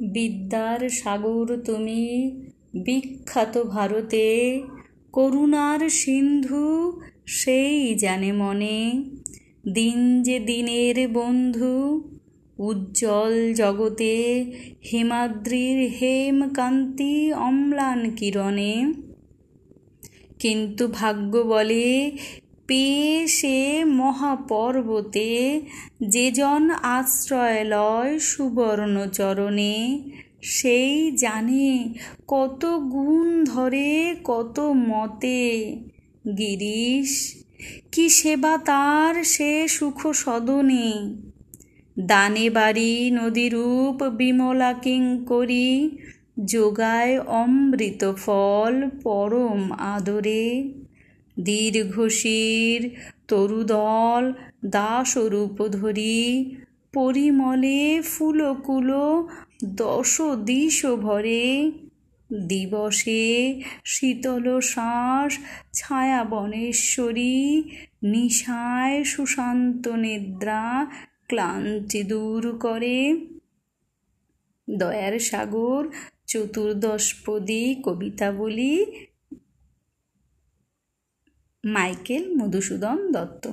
বিদ্যার সাগর তুমি বিখ্যাত ভারতে। করুণার সিন্ধু সেই জানে মনে। দিন যে দিনের বন্ধু, উজ্জ্বল জগতে হিমাদ্রির হেমকান্তি অম্লান কিরণে। কিন্তু ভাগ্য বলে পেয়ে সে মহাপর্বতে যেজন আশ্রয় লয় সুবর্ণ চরণে সেই জানে কত গুণ ধরে, কত মতে। গিরিশ, কি সেবা তার সে সুখ সদনে দানে বাড়ি নদীরূপ বিমলা কিঙ্করী, যোগায় অমৃত ফল পরম আদরে। দীর্ঘশির, তরুদল দাসরূপ ধরি পরিমলে, ফুলকুল দশ দিশ ভরে দিবসে, শীতল শ্বাস ছায়া বনেশ্বরী নিশায় সুশান্ত নিদ্রা, ক্লান্তি দূর করে। দয়ার সাগর চতুর্দশপদী কবিতা বলি মাইকেল মধুসূদন দত্ত।